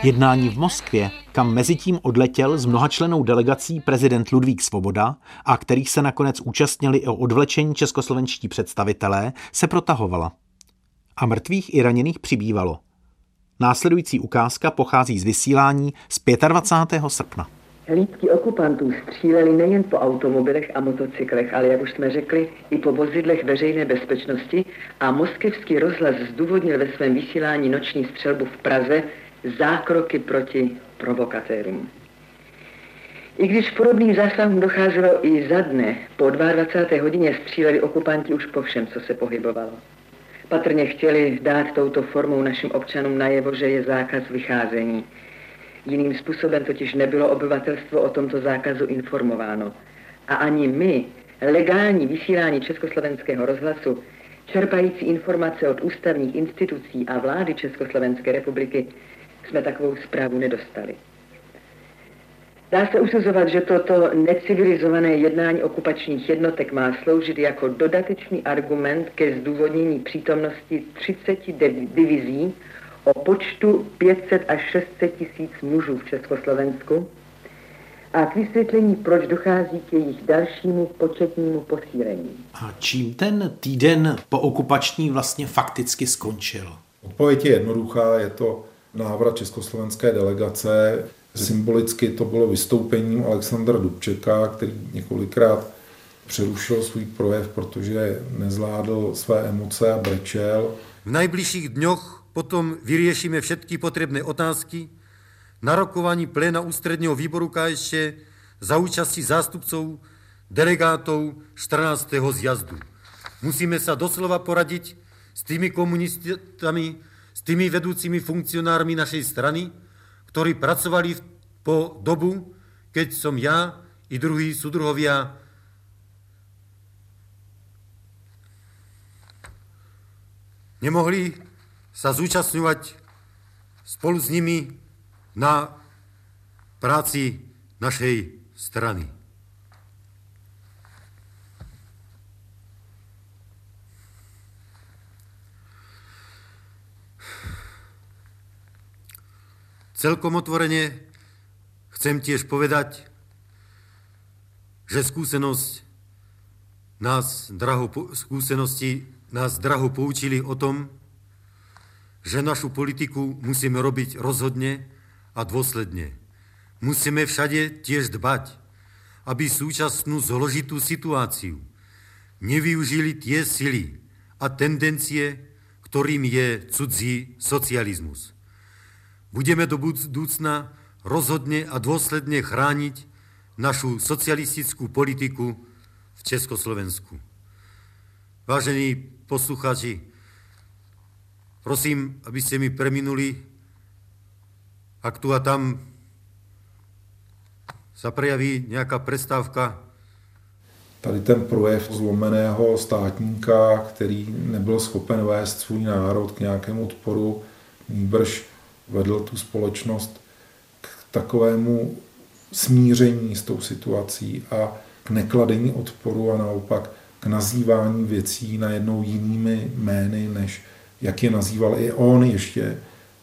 Jednání v Moskvě, kam mezitím odletěl s mnohačlenou delegací prezident Ludvík Svoboda a kterých se nakonec účastnili o odvlečení českoslovenští představitelé, se protahovala. A mrtvých i raněných přibývalo. Následující ukázka pochází z vysílání z 25. srpna. Hlídky okupantů stříleli nejen po automobilech a motocyklech, ale jak už jsme řekli, i po vozidlech veřejné bezpečnosti a moskevský rozhlas zdůvodnil ve svém vysílání noční střelbu v Praze zákroky proti provokatérům. I když podobným zásahům docházelo i za dne, po 22. hodině stříleli okupanti už po všem, co se pohybovalo. Patrně chtěli dát touto formou našim občanům najevo, že je zákaz vycházení. Jiným způsobem totiž nebylo obyvatelstvo o tomto zákazu informováno. A ani my, legální vysílání Československého rozhlasu, čerpající informace od ústavních institucí a vlády Československé republiky, jsme takovou zprávu nedostali. Dá se usuzovat, že toto necivilizované jednání okupačních jednotek má sloužit jako dodatečný argument ke zdůvodnění přítomnosti 30 divizí o počtu 500 až 600 tisíc mužů v Československu a k vysvětlení, proč dochází k jejich dalšímu početnímu posílení. A čím ten týden po okupační vlastně fakticky skončil? Odpověď je jednoduchá, je to návrat československé delegace. Symbolicky to bylo vystoupením Alexandra Dubčeka, který několikrát přerušil svůj projev, protože nezvládl své emoce a brečel. V najbližších dňoch potom vyriešime všetky potrebné otázky na rokovaní pléna ústredního výboru KSČ za účastí zástupcov delegátov 14. zjazdu. Musíme sa doslova poradiť s tými komunistami, s tými vedúcimi funkcionármi našej strany, ktorí pracovali po dobu, keď som ja i druhí sudruhovia nemohli sa zúčastňovať spolu s nimi na práci našej strany. Celkom otvorene chcem tiež povedať, že skúsenosť nás draho, skúsenosti nás draho poučili o tom, že našu politiku musíme robiť rozhodne a dôsledne. Musíme všade tiež dbať, aby súčasnú zložitú situáciu nevyužili tie sily a tendencie, ktorým je cudzí socializmus. Budeme do budúcna rozhodne a dôsledne chrániť našu socialistickú politiku v Československu. Vážení posluchači, prosím, aby ste mi preminuli, ak tu a tam sa prejaví nejaká prestávka. Tady ten projev zlomeného státníka, který nebyl schopen vést svůj národ k nějakému odporu, nýbrž vedl tu společnost k takovému smíření s tou situací a k nekladení odporu a naopak k nazývání věcí najednou jinými jmény, než jak je nazýval i on ještě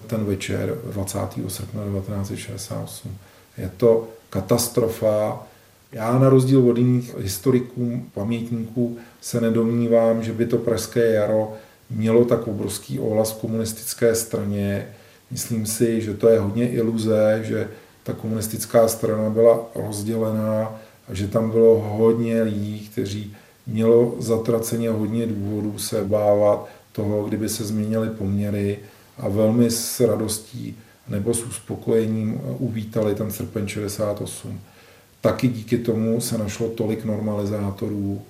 ten večer 20. srpna 1968. Je to katastrofa. Já na rozdíl od jiných historiků, pamětníků se nedomnívám, že by to pražské jaro mělo tak obrovský ohlas v komunistické straně. Myslím si, že to je hodně iluze, že ta komunistická strana byla rozdělená a že tam bylo hodně lidí, kteří mělo zatraceně hodně důvodů se bávat toho, kdyby se změnily poměry a velmi s radostí nebo s uspokojením uvítali ten srpen 68. Taky díky tomu se našlo tolik normalizátorů.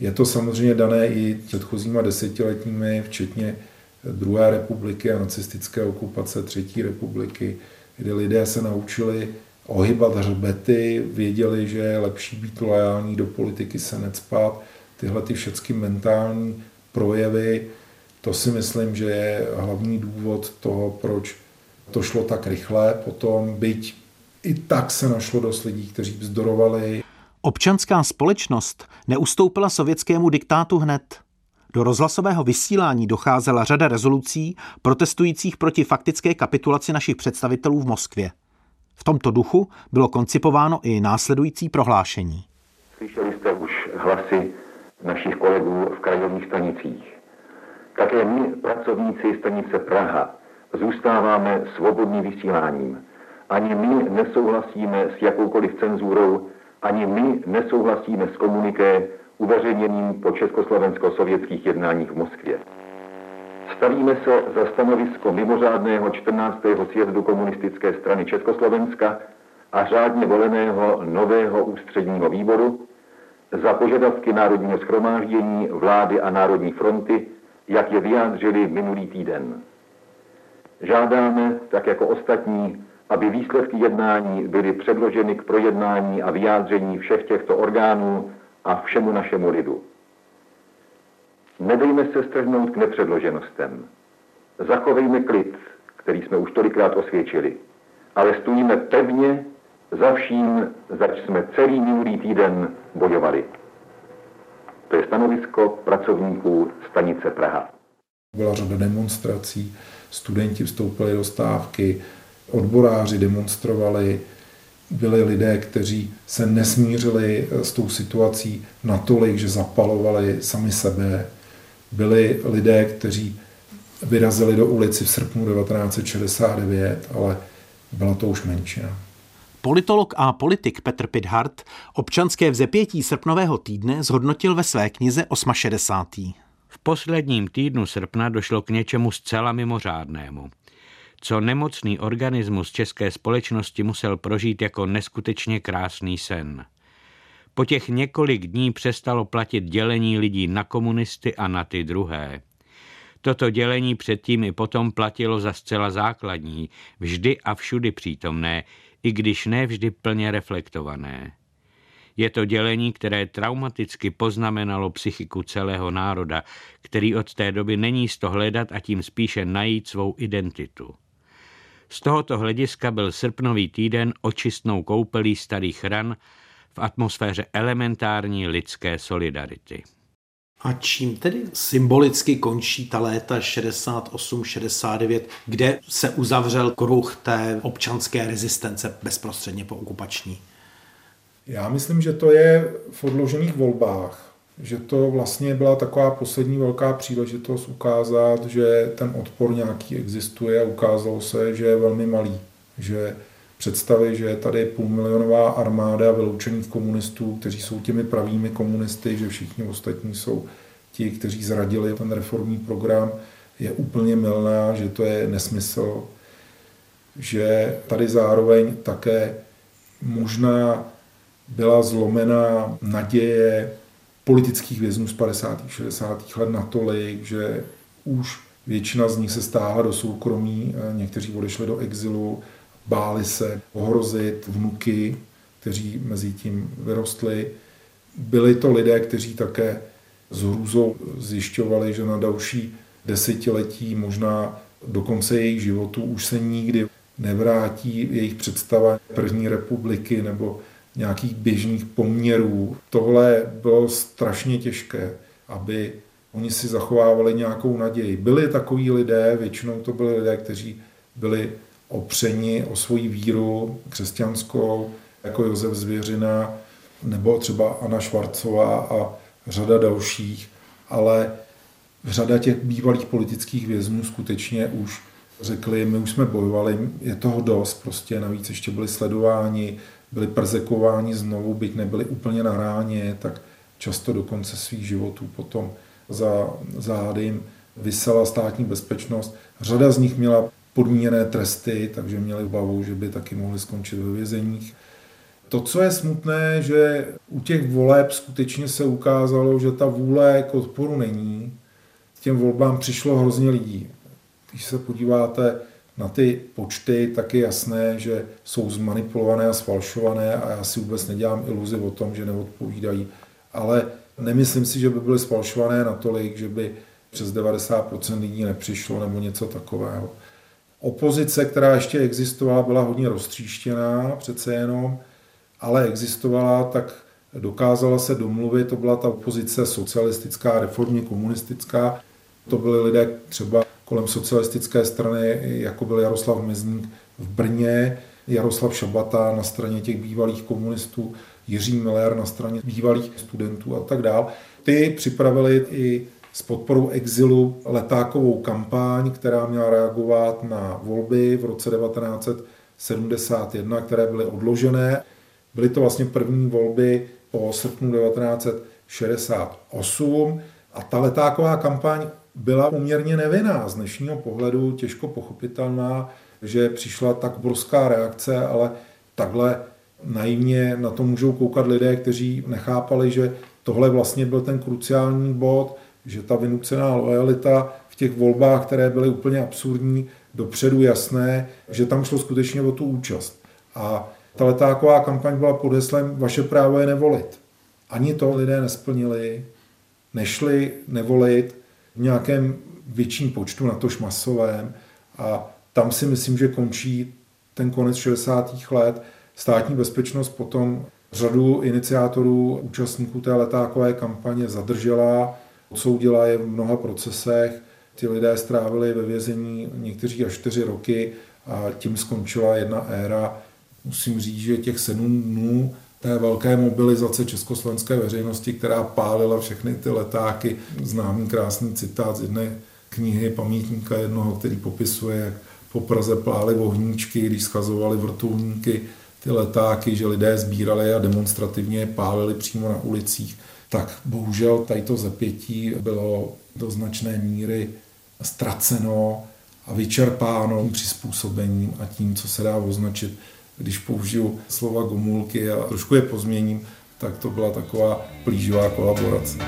Je to samozřejmě dané i předchozíma desetiletními, včetně druhé republiky a nacistické okupace třetí republiky, kdy lidé se naučili ohybat hřbety, věděli, že je lepší být lojální do politiky, se necpat. Tyhle ty všechny mentální projevy, to si myslím, že je hlavní důvod toho, proč to šlo tak rychle. Potom byť i tak se našlo dost lidí, kteří vzdorovali. Občanská společnost neustoupila sovětskému diktátu hned. Do rozhlasového vysílání docházela řada rezolucí protestujících proti faktické kapitulaci našich představitelů v Moskvě. V tomto duchu bylo koncipováno i následující prohlášení. Slyšeli jste už hlasy našich kolegů v krajových stanicích. Také my, pracovníci stanice Praha, zůstáváme svobodným vysíláním. Ani my nesouhlasíme s jakoukoliv cenzurou, ani my nesouhlasíme s komuniké uveřejněným po československo-sovětských jednáních v Moskvě. Stavíme se za stanovisko mimořádného 14. sjezdu komunistické strany Československa a řádně voleného nového ústředního výboru za požadavky Národního schromáždění, vlády a Národní fronty, jak je vyjádřili minulý týden. Žádáme, tak jako ostatní, aby výsledky jednání byly předloženy k projednání a vyjádření všech těchto orgánů a všemu našemu lidu. Nedejme se strhnout k nepředloženostem. Zachovejme klid, který jsme už tolikrát osvědčili, ale stojíme pevně za vším, zač jsme celý minulý týden bojovali. To je stanovisko pracovníků stanice Praha. Byla řada demonstrací, studenti vstoupili do stávky, odboráři demonstrovali, byli lidé, kteří se nesmířili s tou situací natolik, že zapalovali sami sebe. Byli lidé, kteří vyrazili do ulici v srpnu 1969, ale byla to už menšina. Politolog a politik Petr Pidhart občanské vzepětí srpnového týdne zhodnotil ve své knize 68. V posledním týdnu srpna došlo k něčemu zcela mimořádnému co nemocný organismus české společnosti musel prožít jako neskutečně krásný sen. Po těch několik dní přestalo platit dělení lidí na komunisty a na ty druhé. Toto dělení předtím i potom platilo za zcela základní, vždy a všudy přítomné, i když ne vždy plně reflektované. Je to dělení, které traumaticky poznamenalo psychiku celého národa, který od té doby není z to hledat a tím spíše najít svou identitu. Z tohoto hlediska byl srpnový týden očistnou koupelí starých ran v atmosféře elementární lidské solidarity. A čím tedy symbolicky končí ta léta 68-69, kde se uzavřel kruh té občanské rezistence bezprostředně po okupační? Já myslím, že to je v odložených volbách že to vlastně byla taková poslední velká příležitost ukázat, že ten odpor nějaký existuje a ukázalo se, že je velmi malý. Že představy, že je tady půlmilionová armáda vyloučených komunistů, kteří jsou těmi pravými komunisty, že všichni ostatní jsou ti, kteří zradili ten reformní program, je úplně milná, že to je nesmysl, že tady zároveň také možná byla zlomená naděje politických vězňů z 50. 60. let natolik, že už většina z nich se stáhla do soukromí, někteří odešli do exilu, báli se ohrozit vnuky, kteří mezi tím vyrostli. Byli to lidé, kteří také s hrůzou zjišťovali, že na další desetiletí, možná do konce jejich životu, už se nikdy nevrátí jejich představa první republiky nebo nějakých běžných poměrů. Tohle bylo strašně těžké, aby oni si zachovávali nějakou naději. Byli takoví lidé, většinou to byli lidé, kteří byli opřeni o svoji víru křesťanskou, jako Josef Zvěřina, nebo třeba Anna Švarcová a řada dalších, ale řada těch bývalých politických vězňů skutečně už řekli, my už jsme bojovali, je toho dost, prostě navíc ještě byli sledováni, byli perzekováni znovu, byť nebyli úplně na ráně, tak často do konce svých životů potom za zády jim vysela státní bezpečnost. Řada z nich měla podmíněné tresty, takže měli obavu, že by taky mohli skončit ve vězeních. To, co je smutné, že u těch voleb skutečně se ukázalo, že ta vůle k odporu není. K těm volbám přišlo hrozně lidí. Když se podíváte na ty počty, tak je jasné, že jsou zmanipulované a sfalšované a já si vůbec nedělám iluzi o tom, že neodpovídají. Ale nemyslím si, že by byly sfalšované natolik, že by přes 90% lidí nepřišlo nebo něco takového. Opozice, která ještě existovala, byla hodně roztříštěná přece jenom, ale existovala, tak dokázala se domluvit, to byla ta opozice socialistická, reformně komunistická, to byli lidé třeba kolem socialistické strany, jako byl Jaroslav Mezník v Brně, Jaroslav Šabata na straně těch bývalých komunistů, Jiří Miller na straně bývalých studentů a tak dále. Ty připravili i s podporou exilu letákovou kampaň, která měla reagovat na volby v roce 1971, které byly odložené. Byly to vlastně první volby po srpnu 1968 a ta letáková kampaň byla poměrně nevinná, z dnešního pohledu těžko pochopitelná, že přišla tak obrovská reakce, ale takhle naivně na to můžou koukat lidé, kteří nechápali, že tohle vlastně byl ten kruciální bod, že ta vynucená lojalita v těch volbách, které byly úplně absurdní, dopředu jasné, že tam šlo skutečně o tu účast. A ta letáková kampaň byla pod heslem Vaše právo je nevolit. Ani to lidé nesplnili, nešli nevolit v nějakém větším počtu, na tož masovém. A tam si myslím, že končí ten konec 60. let. Státní bezpečnost potom řadu iniciátorů, účastníků té letákové kampaně zadržela, odsoudila je v mnoha procesech. Ty lidé strávili ve vězení někteří až čtyři roky a tím skončila jedna éra. Musím říct, že těch sedm dnů té velké mobilizace československé veřejnosti, která pálila všechny ty letáky. Známý krásný citát z jedné knihy pamětníka jednoho, který popisuje, jak po Praze plály ohníčky, když schazovali vrtulníky ty letáky, že lidé sbírali a demonstrativně je pálili přímo na ulicích. Tak bohužel tady to zepětí bylo do značné míry ztraceno a vyčerpáno přizpůsobením a tím, co se dá označit když použiju slova gomulky a trošku je pozměním, tak to byla taková plíživá kolaborace.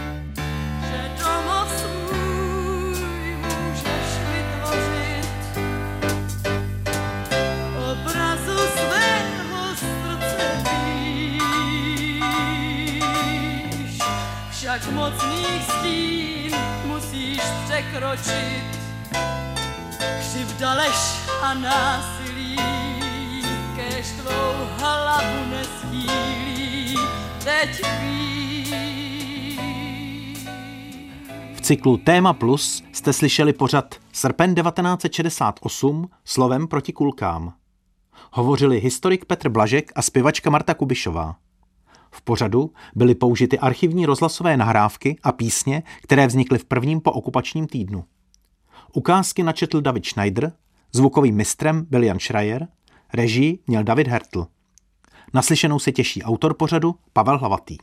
však překročit. Křivda, lež a násilí kež tvou hlavu neskýlí, teď V cyklu Téma Plus jste slyšeli pořad Srpen 1968 slovem proti kulkám. Hovořili historik Petr Blažek a zpěvačka Marta Kubišová. V pořadu byly použity archivní rozhlasové nahrávky a písně, které vznikly v prvním po okupačním týdnu. Ukázky načetl David Schneider, zvukovým mistrem byl Jan Schreier, Režii měl David Hertl. Naslyšenou se těší autor pořadu Pavel Hlavatý.